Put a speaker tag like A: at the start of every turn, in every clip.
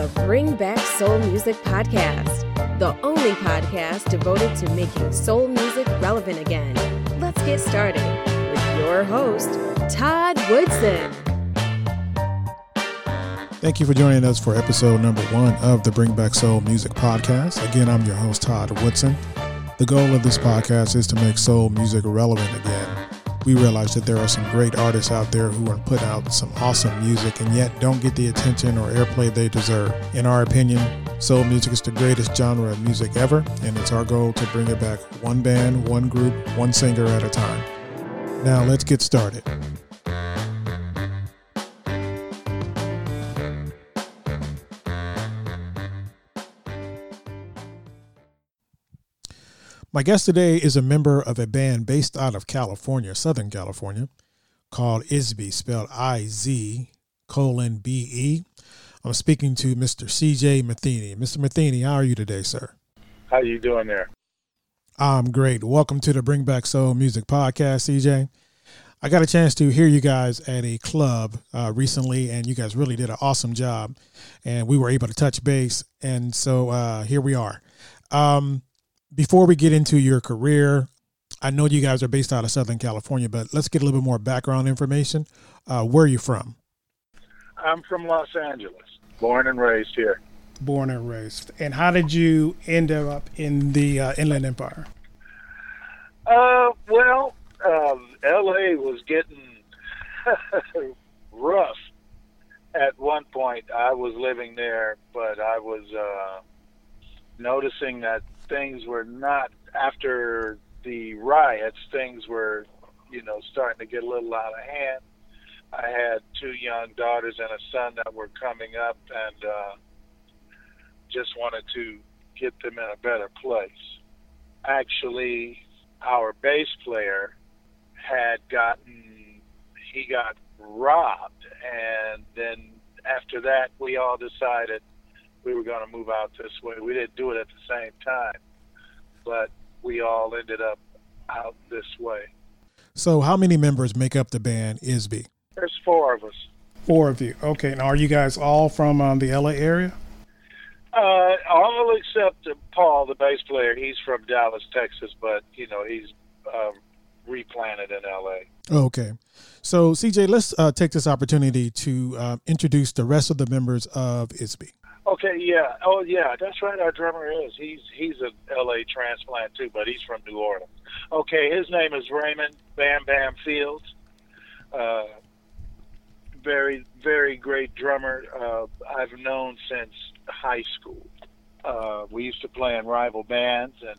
A: the Bring Back Soul Music Podcast, the only podcast devoted to making soul music relevant again. Let's get started with your host, Todd Woodson.
B: Thank you for joining us for episode number one of the Bring Back Soul Music Podcast. Again, I'm your host, Todd Woodson. The goal of this podcast is to make soul music relevant again we realize that there are some great artists out there who are putting out some awesome music and yet don't get the attention or airplay they deserve. In our opinion, soul music is the greatest genre of music ever, and it's our goal to bring it back one band, one group, one singer at a time. Now let's get started. My guest today is a member of a band based out of California, Southern California, called Isbe, spelled I Z colon B E. I'm speaking to Mr. CJ Matheny. Mr. Matheny, how are you today, sir?
C: How are you doing there?
B: I'm great. Welcome to the Bring Back Soul Music Podcast, CJ. I got a chance to hear you guys at a club uh, recently, and you guys really did an awesome job. And we were able to touch base, and so uh, here we are. Um, before we get into your career, I know you guys are based out of Southern California, but let's get a little bit more background information. Uh, where are you from?
C: I'm from Los Angeles, born and raised here.
B: Born and raised. And how did you end up in the uh, Inland Empire?
C: Uh, well, um, L.A. was getting rough at one point. I was living there, but I was uh, noticing that things were not after the riots. Things were, you know, starting to get a little out of hand. I had two young daughters and a son that were coming up, and uh, just wanted to get them in a better place. Actually, our bass player had gotten he got robbed, and then after that, we all decided we were going to move out this way. We didn't do it at the same time, but we all ended up out this way.
B: So, how many members make up the band Isbe?
C: There's four of us.
B: Four of you. Okay. Now, are you guys all from um, the LA area?
C: Uh, all except Paul, the bass player. He's from Dallas, Texas, but you know he's uh, replanted in LA.
B: Okay. So, CJ, let's uh, take this opportunity to uh, introduce the rest of the members of Isbe.
C: Okay, yeah. Oh, yeah. That's right. Our drummer is. He's he's a L.A. transplant too, but he's from New Orleans. Okay, his name is Raymond Bam Bam Fields. Uh, very very great drummer. Uh, I've known since high school. Uh, we used to play in rival bands and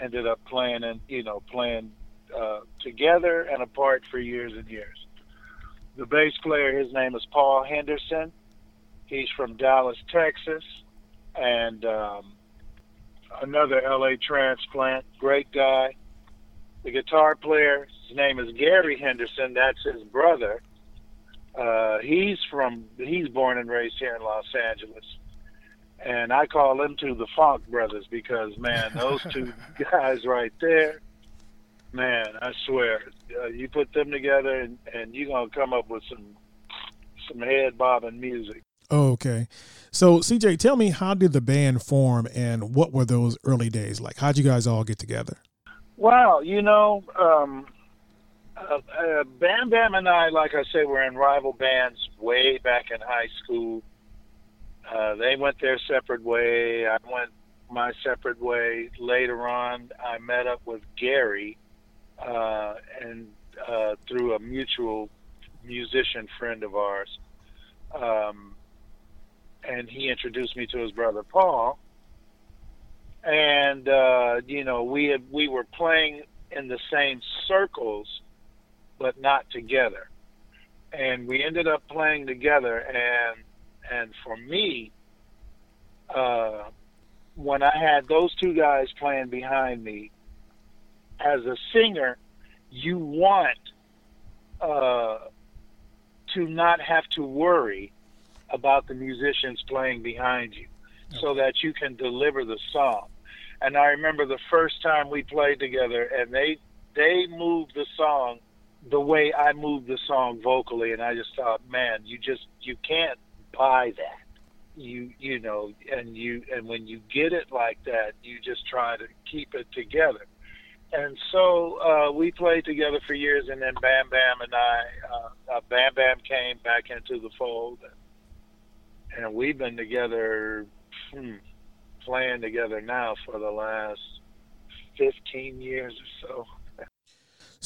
C: ended up playing and you know playing uh, together and apart for years and years. The bass player, his name is Paul Henderson He's from Dallas, Texas, and um, another LA transplant. Great guy. The guitar player, his name is Gary Henderson. That's his brother. Uh, he's from he's born and raised here in Los Angeles, and I call them two the Funk Brothers because man, those two guys right there, man, I swear, uh, you put them together and, and you're gonna come up with some some head bobbing music.
B: Oh, okay. So, CJ, tell me how did the band form and what were those early days like? How'd you guys all get together?
C: Well, you know, um, uh, uh, Bam Bam and I, like I say, were in rival bands way back in high school. Uh, they went their separate way. I went my separate way. Later on, I met up with Gary, uh, and uh, through a mutual musician friend of ours. Um, and he introduced me to his brother Paul. And uh, you know, we had, we were playing in the same circles, but not together. And we ended up playing together. And and for me, uh, when I had those two guys playing behind me, as a singer, you want uh, to not have to worry about the musicians playing behind you okay. so that you can deliver the song. And I remember the first time we played together and they they moved the song the way I moved the song vocally and I just thought, man, you just you can't buy that. you you know and you and when you get it like that you just try to keep it together and so uh, we played together for years and then bam bam and i uh, uh, bam bam came back into the fold and, and we've been together hmm, playing together now for the last 15 years or so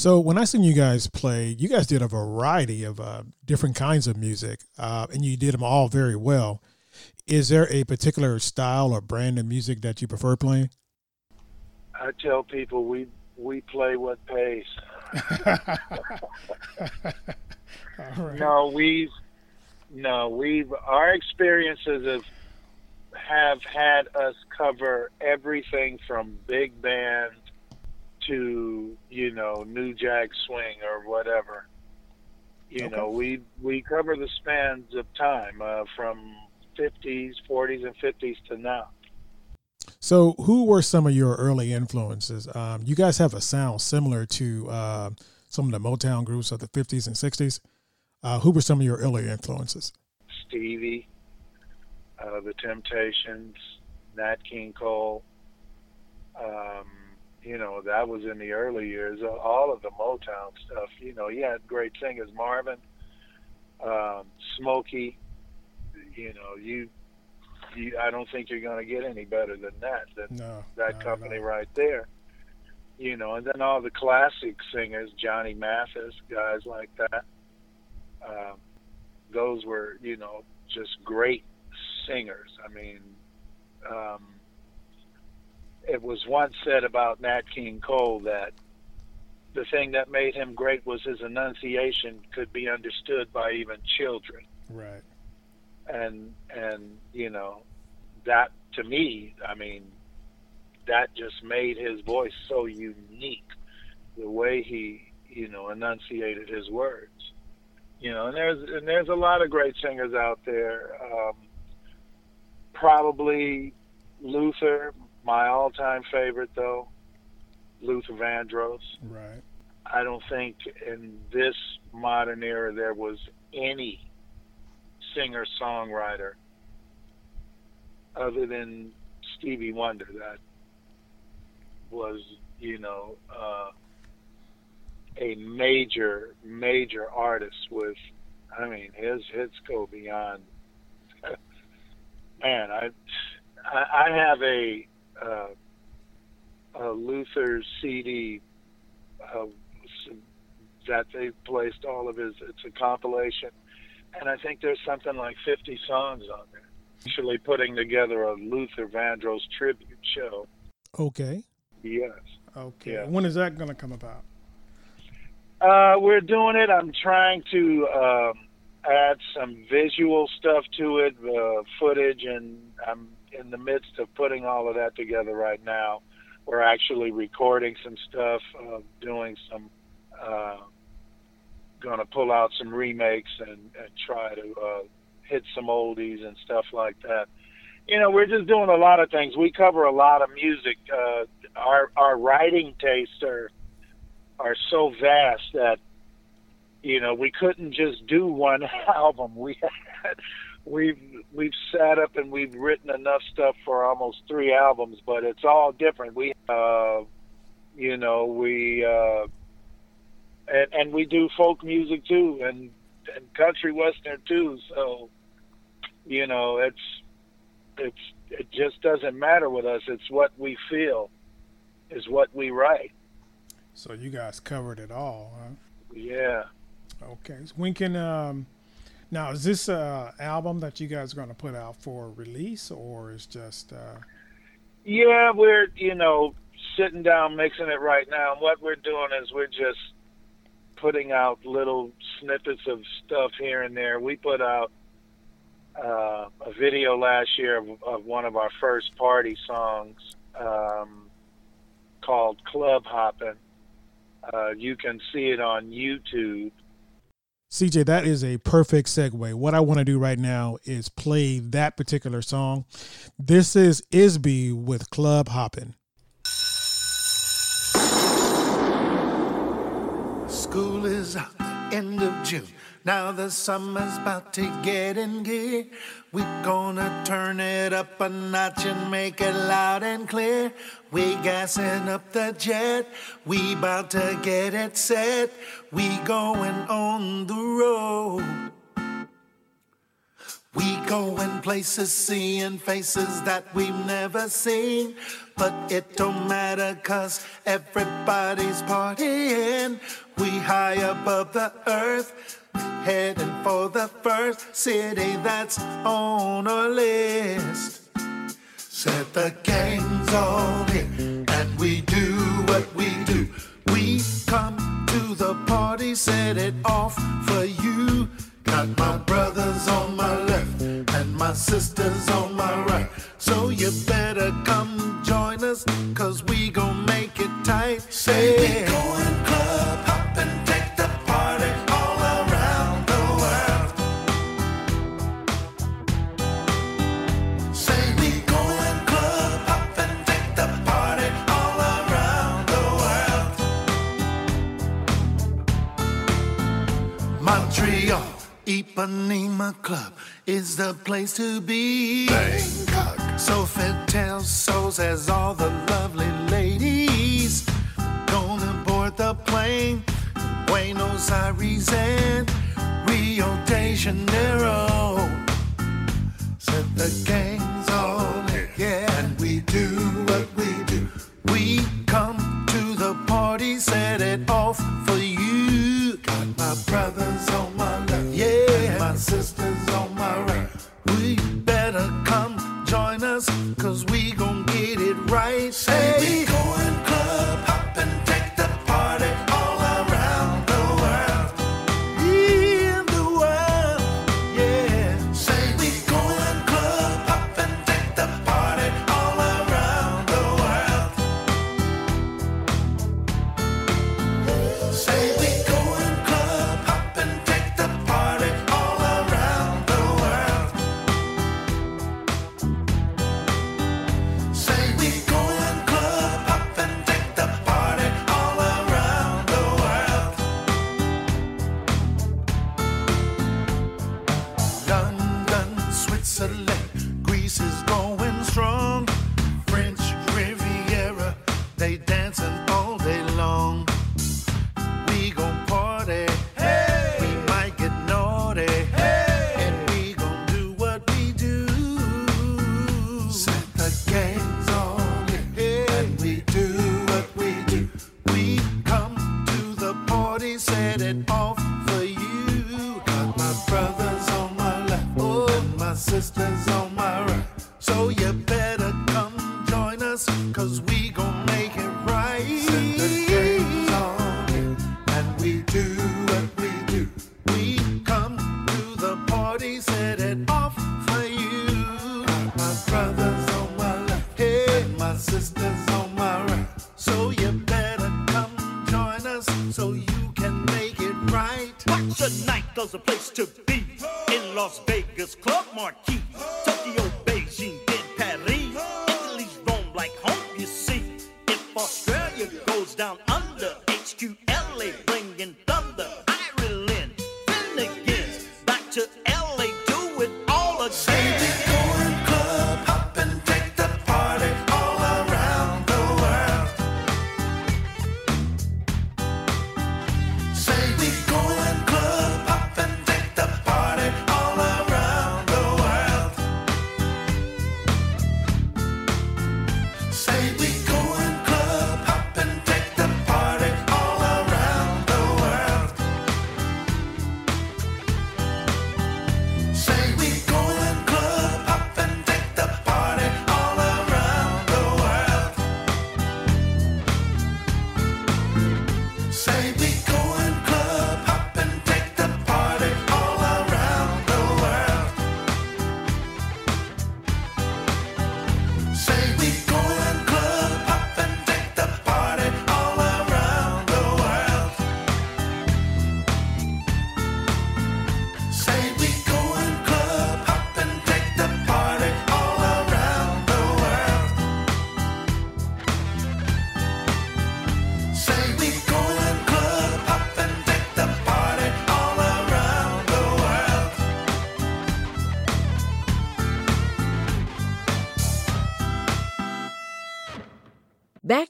B: so when I seen you guys play, you guys did a variety of uh, different kinds of music, uh, and you did them all very well. Is there a particular style or brand of music that you prefer playing?
C: I tell people we we play what pays. No, we've no, we've our experiences have have had us cover everything from big band to you know new jack swing or whatever. You okay. know, we we cover the spans of time uh, from 50s, 40s, and 50s to now.
B: So, who were some of your early influences? Um, you guys have a sound similar to uh, some of the Motown groups of the 50s and 60s. Uh, who were some of your early influences?
C: Stevie, uh, The Temptations, Nat King Cole. Um, you know, that was in the early years. All of the Motown stuff. You know, you had great singers, Marvin, um, Smokey, you know, you, you I don't think you're going to get any better than that. Than no, that no, company no. right there. You know, and then all the classic singers, Johnny Mathis, guys like that. Um, those were, you know, just great singers. I mean, um, it was once said about Nat King Cole that the thing that made him great was his enunciation could be understood by even children.
B: Right
C: and and you know that to me i mean that just made his voice so unique the way he you know enunciated his words you know and there's and there's a lot of great singers out there. Um, probably luther my all-time favorite though luther vandross.
B: Right.
C: I don't think in this modern era there was any singer songwriter other than Stevie Wonder that was, you know, uh, a major, major artist with, I mean, his hits go beyond. Man, I, I have a, uh, a Luther CD uh, that they placed all of his. It's a compilation and I think there's something like 50 songs on there. Actually, putting together a Luther Vandross tribute show.
B: Okay.
C: Yes.
B: Okay. Yes. When is that going to come about?
C: Uh, we're doing it. I'm trying to um, add some visual stuff to it, uh, footage, and I'm in the midst of putting all of that together right now. We're actually recording some stuff, uh, doing some uh, going to pull out some remakes and, and try to uh, hit some oldies and stuff like that. You know, we're just doing a lot of things. We cover a lot of music. Uh, our our writing tastes are are so vast that you know we couldn't just do one album. We had, we've we've sat up and we've written enough stuff for almost three albums, but it's all different. We uh, you know we uh, and and we do folk music too, and and country western too. So, you know, it's it's it just doesn't matter with us. It's what we feel, is what we write.
B: So you guys covered it all, huh?
C: Yeah.
B: Okay. So when can um now is this a album that you guys are going to put out for release or is just uh
C: Yeah, we're you know sitting down mixing it right now. And what we're doing is we're just putting out little snippets of stuff here and there. We put out uh, a video last year of, of, one of our first party songs um, called Club Hopping. Uh, you can see it on YouTube.
B: CJ, that is a perfect segue. What I want to do right now is play that particular song. This is Isby with Club Hopping.
D: School is out, end of June. Now the summer's about to get in gear. We gonna turn it up a notch and make it loud and clear. We gassing up the jet. We about to get it set. We going on the road. We going places, seeing faces that we've never seen. But it don't matter cause everybody's partying. We high above the earth, heading for the first city that's on our list. Said the game's all in, and we do what we do. We come to the party, set it off for you. Got my brothers on my left and my sisters on my right. So you better come join us, cause we gon' make it tight. Say we going club Ipanema Club is the place to be. Bangkok. Sofitel souls as all the lovely ladies. Gonna board the plane. Buenos Aires and Rio de Janeiro. Said the gang's all in, yeah, and we do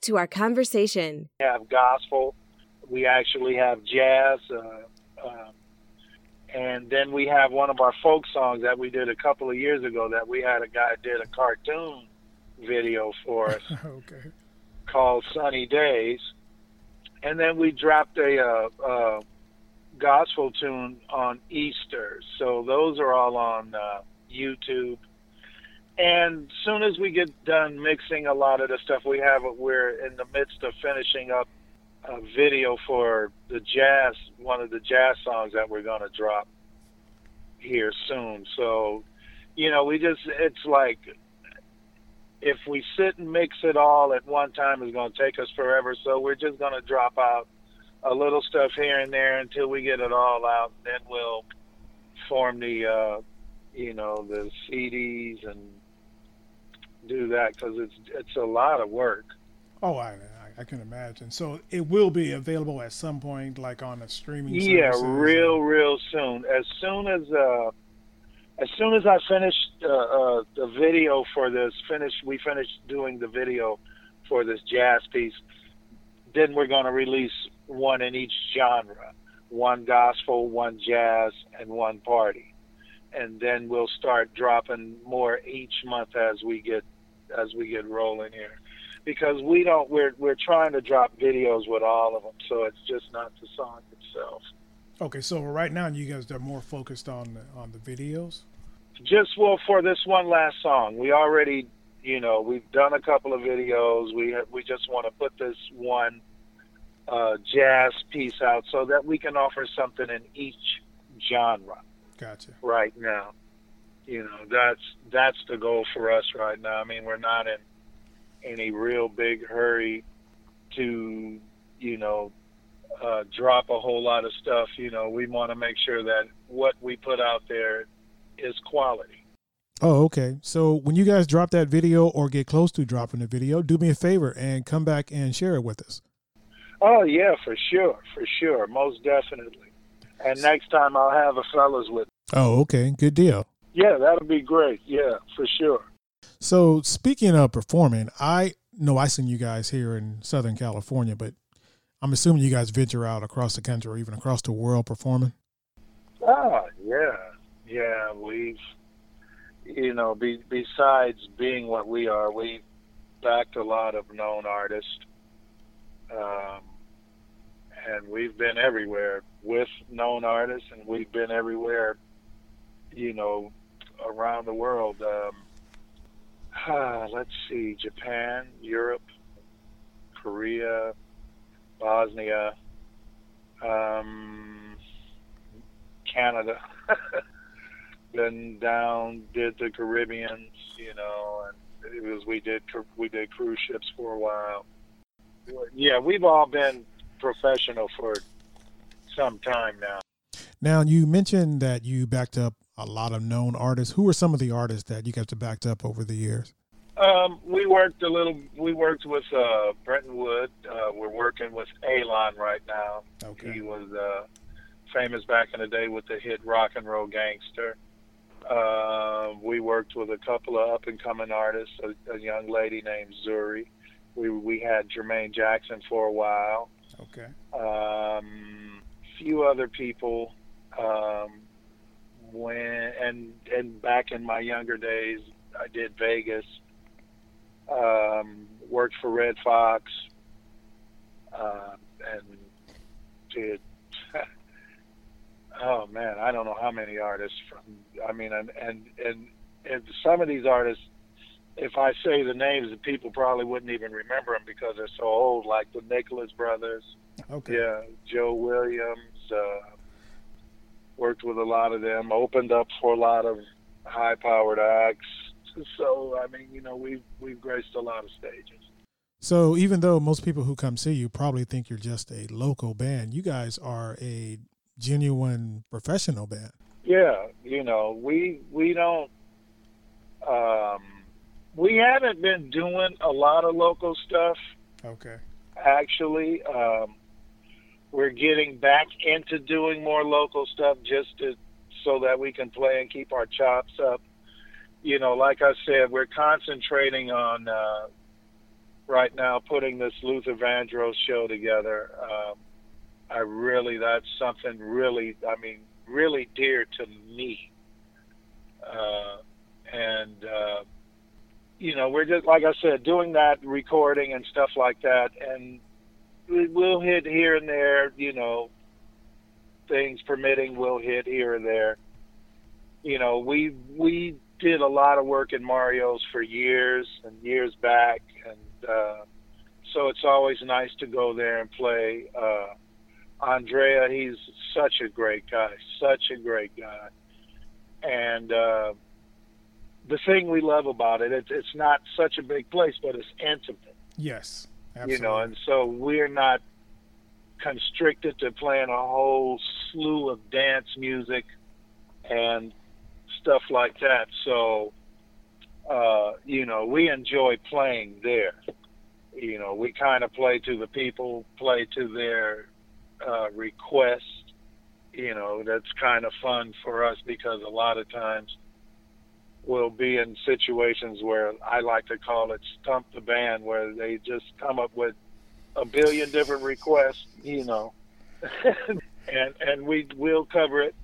A: back to our conversation.
C: We have gospel. We actually have jazz. Uh, um, and then we have one of our folk songs that we did a couple of years ago that we had a guy did a cartoon video for us
B: okay.
C: called Sunny Days. And then we dropped a uh, uh, gospel tune on Easter. So those are all on uh, YouTube. And soon as we get done mixing a lot of the stuff we have, we're in the midst of finishing up a video for the jazz, one of the jazz songs that we're going to drop here soon. So, you know, we just, it's like, if we sit and mix it all at one time, it's going to take us forever. So we're just going to drop out a little stuff here and there until we get it all out. Then we'll form the, uh, you know, the CDs and do that because it's it's a lot of work.
B: Oh, I, I can imagine. So it will be available at some point, like on a streaming.
C: Yeah, real,
B: or-
C: real soon. As soon as uh, as soon as I finish uh, uh, the video for this, finish we finish doing the video for this jazz piece, then we're going to release one in each genre, one gospel, one jazz, and one party, and then we'll start dropping more each month as we get as we get rolling here. Because we don't, we're we're trying to drop videos with all of them, so it's just not the song itself.
B: Okay, so right now you guys are more focused on the, on the videos.
C: just well for this one last song we already you know we've done a couple of videos we we just want to put this one uh, jazz piece out so that we can offer something in each genre
B: Gotcha.
C: right now you know that's that's the goal for us right now i mean we're not in any real big hurry to you know uh, drop a whole lot of stuff you know we want to make sure that what we put out there is quality
B: Oh, okay. So when you guys drop that video or get close to dropping the video, do me a favor and come back and share it with us.
C: Oh yeah, for sure, for sure, most definitely. And next time I'll have a fellas with.
B: Oh, okay. Good deal.
C: Yeah, that'll be great. Yeah, for sure.
B: So speaking of performing, I know I seen you guys here in Southern California, but I'm assuming you guys venture out across the country or even across the world performing.
C: Ah, yeah, yeah. We've, you know, be, besides being what we are, we backed a lot of known artists, um, and we've been everywhere with known artists, and we've been everywhere, you know, around the world. Um, ah, let's see, Japan, Europe, Korea, Bosnia, um, Canada. Been down, did the Caribbeans, you know, and it was we did we did cruise ships for a while. Yeah, we've all been professional for some time now.
B: Now you mentioned that you backed up a lot of known artists. Who are some of the artists that you guys have backed up over the years?
C: Um, we worked a little. We worked with uh, Brenton Wood. Uh, we're working with Alon right now.
B: Okay.
C: He was uh, famous back in the day with the hit "Rock and Roll Gangster." Uh, we worked with a couple of up and coming artists. A, a young lady named Zuri. We we had Jermaine Jackson for a while.
B: Okay.
C: Um, few other people. Um, when and and back in my younger days, I did Vegas. Um, worked for Redd Foxx, uh, and did. oh man, I don't know how many artists from. I mean, and and and, and some of these artists, if I say the names, the people probably wouldn't even remember them because they're so old. Like the Nicholas Brothers.
B: Okay.
C: Yeah, Joe Williams. Uh, worked with a lot of them. Opened up for a lot of high-powered acts. So I mean, you know, we've we've graced a lot of stages.
B: So even though most people who come see you probably think you're just a local band, you guys are a genuine professional band.
C: Yeah, you know, we we don't. Um, we haven't been doing a lot of local stuff.
B: Okay.
C: Actually, um, we're getting back into doing more local stuff just to so that we can play and keep our chops up. You know, like I said, we're concentrating on uh, right now putting this Luther Vandross show together. Um, I really, that's something really, I mean, really dear to me. Uh, and, uh, you know, we're just, like I said, doing that recording and stuff like that. And we'll hit here and there, you know, things permitting, we'll hit here and there. You know, we, we did a lot of work in Mario's for years and years back. And, uh, so it's always nice to go there and play. Uh, Andrea, he's such a great guy, such a great guy. And uh, the thing we love about it, it's, it's not such a big place, but it's intimate.
B: Yes, absolutely.
C: You know, and so we're not constricted to playing a whole slew of dance music and stuff like that. So, uh, you know, we enjoy playing there. You know, we kind of play to the people, play to their uh, request. You know, that's kind of fun for us because a lot of times we'll be in situations where I like to call it stump the band, where they just come up with a billion different requests, you know, and and we will cover it.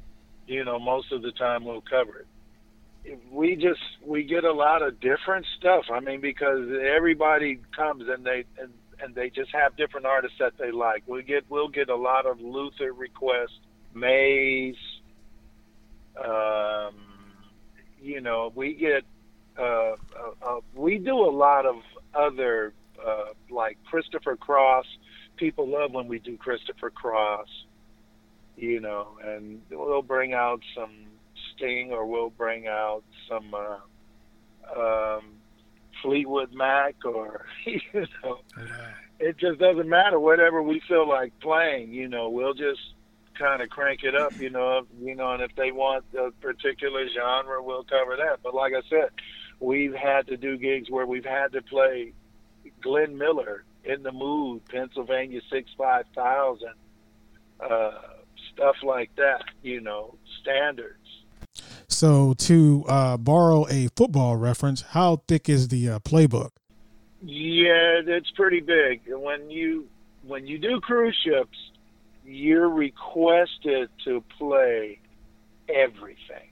C: You know, most of the time we'll cover it. We just we get a lot of different stuff. I mean, because everybody comes and they and and they just have different artists that they like. We get we'll get a lot of Luther requests, Maze. Um, you know, we get uh, uh, uh, we do a lot of other uh, like Christopher Cross. People love when we do Christopher Cross. You know, and we'll bring out some Sting or we'll bring out some uh, um, Fleetwood Mac or you know, it just doesn't matter. Whatever we feel like playing, you know, we'll just kind of crank it up, you know, you know, and if they want a particular genre, we'll cover that. But like I said, we've had to do gigs where we've had to play Glenn Miller in the mood, Pennsylvania six five thousand, uh, stuff like that, you know, standards.
B: So, to uh, borrow a football reference, how thick is the uh, playbook?
C: Yeah, it's pretty big. When you when you do cruise ships, you're requested to play everything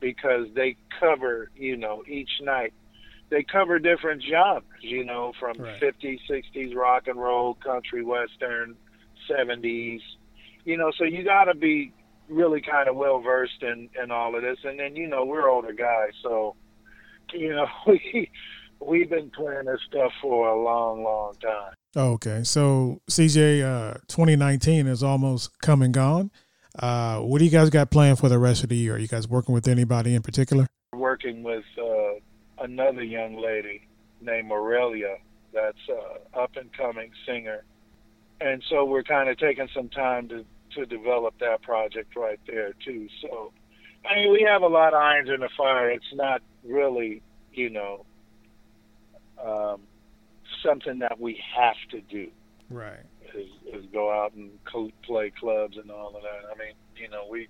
C: because they cover, you know, each night. They cover different genres, you know, from
B: Right.
C: 50s, 60s, rock and roll, country, western, 70s. You know, so you got to be really kind of well versed in in all of this. And then, you know, we're older guys, so you know, we we've been playing this stuff for a long, long time.
B: Okay, so CJ, uh, 2019 is almost come and gone. Uh, what do you guys got planned for the rest of the year? Are you guys working with anybody in particular?
C: working with uh, another young lady named Aurelia that's uh, up and coming singer. And so we're kind of taking some time to, to develop that project right there too. So I mean we have a lot of irons in the fire. It's not really, you know, um, something that we have to do
B: Right.
C: is, is go out and play clubs and all of that. I mean, you know, we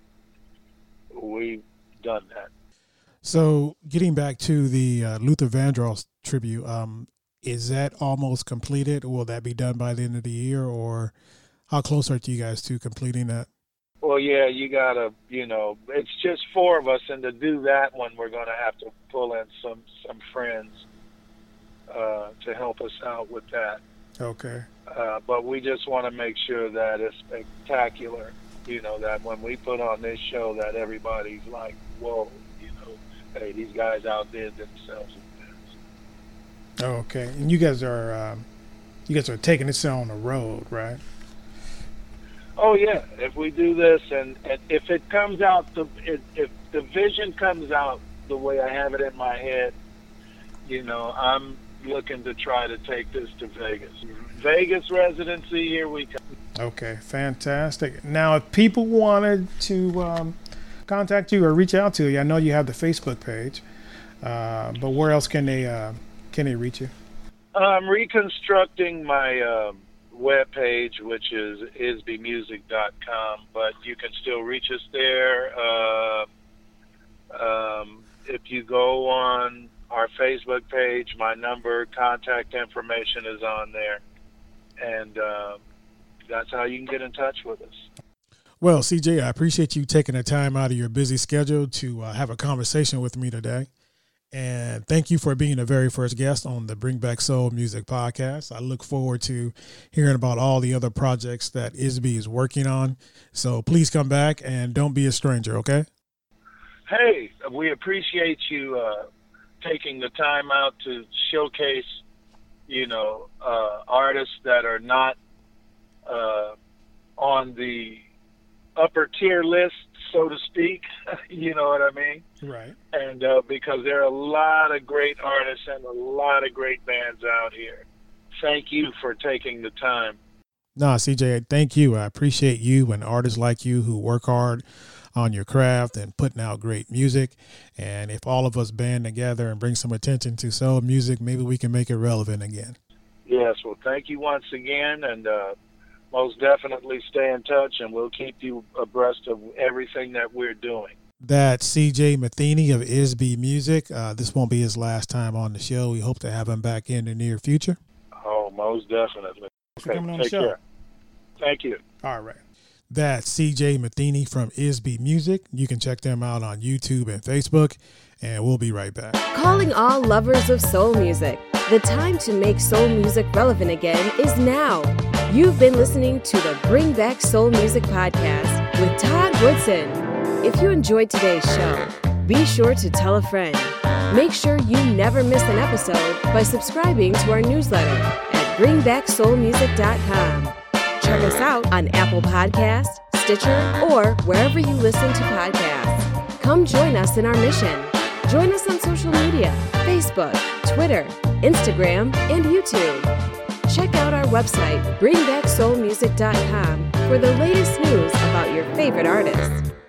C: we've done that.
B: So, getting back to the uh, Luther Vandross tribute, um, is that almost completed? Will that be done by the end of the year, or how close are you guys to completing that?
C: Well, yeah, you gotta, you know, it's just four of us, and to do that one, we're gonna have to pull in some some friends uh, to help us out with that.
B: Okay.
C: Uh, but we just want to make sure that it's spectacular. You know, that when we put on this show, that everybody's like, "Whoa!" You know, hey, these guys outdid themselves.
B: Oh, okay. And you guys are um, you guys are taking this on the road, right?
C: Oh yeah, if we do this and, and if it comes out the if, if the vision comes out the way I have it in my head, you know, I'm looking to try to take this to Vegas. Vegas residency, here we come.
B: Okay, fantastic. Now, if people wanted to um, contact you or reach out to you, I know you have the Facebook page, uh, but where else can they uh, can they reach you?
C: I'm reconstructing my um, web page, which is isbymusic.com, but you can still reach us there. Uh, um, if you go on our Facebook page. My number, contact information is on there, and uh, that's how you can get in touch with us.
B: Well, CJ, I appreciate you taking the time out of your busy schedule to uh, have a conversation with me today. And thank you for being the very first guest on the Bring Back Soul Music podcast. I look forward to hearing about all the other projects that ISBE is working on. So please come back and don't be a stranger, okay?
C: Hey, we appreciate you uh, taking the time out to showcase, you know, uh, artists that are not uh, on the upper tier list, so to speak. you know what I mean?
B: Right.
C: And uh, because there are a lot of great artists and a lot of great bands out here. Thank you for taking the time.
B: Nah, CJ, thank you. I appreciate you and artists like you who work hard on your craft and putting out great music. And if all of us band together and bring some attention to soul music, maybe we can make it relevant again.
C: Yes, well, thank you once again, and uh, most definitely stay in touch, and we'll keep you abreast of everything that we're doing.
B: That's CJ Matheny of ISBE Music. Uh, this won't be his last time on the show. We hope to have him back in the near future.
C: Oh, most definitely.
B: Thanks for coming on the show.
C: Care. Thank you.
B: All right. That's CJ Matheny from ISBE Music. You can check them out on YouTube and Facebook, and we'll be right back.
A: Calling all lovers of soul music. The time to make soul music relevant again is now. You've been listening to the Bring Back Soul Music podcast with Todd Woodson. If you enjoyed today's show, be sure to tell a friend. Make sure you never miss an episode by subscribing to our newsletter at bringbacksoulmusic.com. Check us out on Apple Podcasts, Stitcher, or wherever you listen to podcasts. Come join us in our mission. Join us on social media Facebook, Twitter, Instagram, and YouTube. Check out our website, bringbacksoulmusic.com, for the latest news about your favorite artists.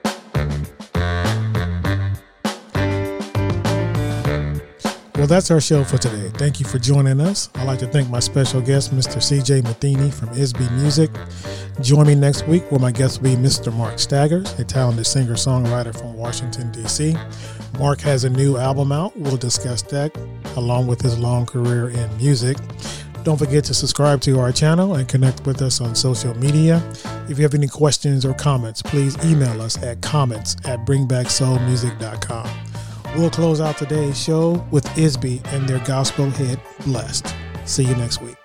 B: Well, that's our show for today. Thank you for joining us. I'd like to thank my special guest, Mr. CJ Matheny from ISBE Music. Join me next week where my guest will be Mr. Mark Staggers, a talented singer songwriter from Washington, D.C. Mark has a new album out. We'll discuss that along with his long career in music. Don't forget to subscribe to our channel and connect with us on social media. If you have any questions or comments, please email us at comments at bringbacksoulmusic.com. We'll close out today's show with ISBE and their gospel hit, Blessed. See you next week.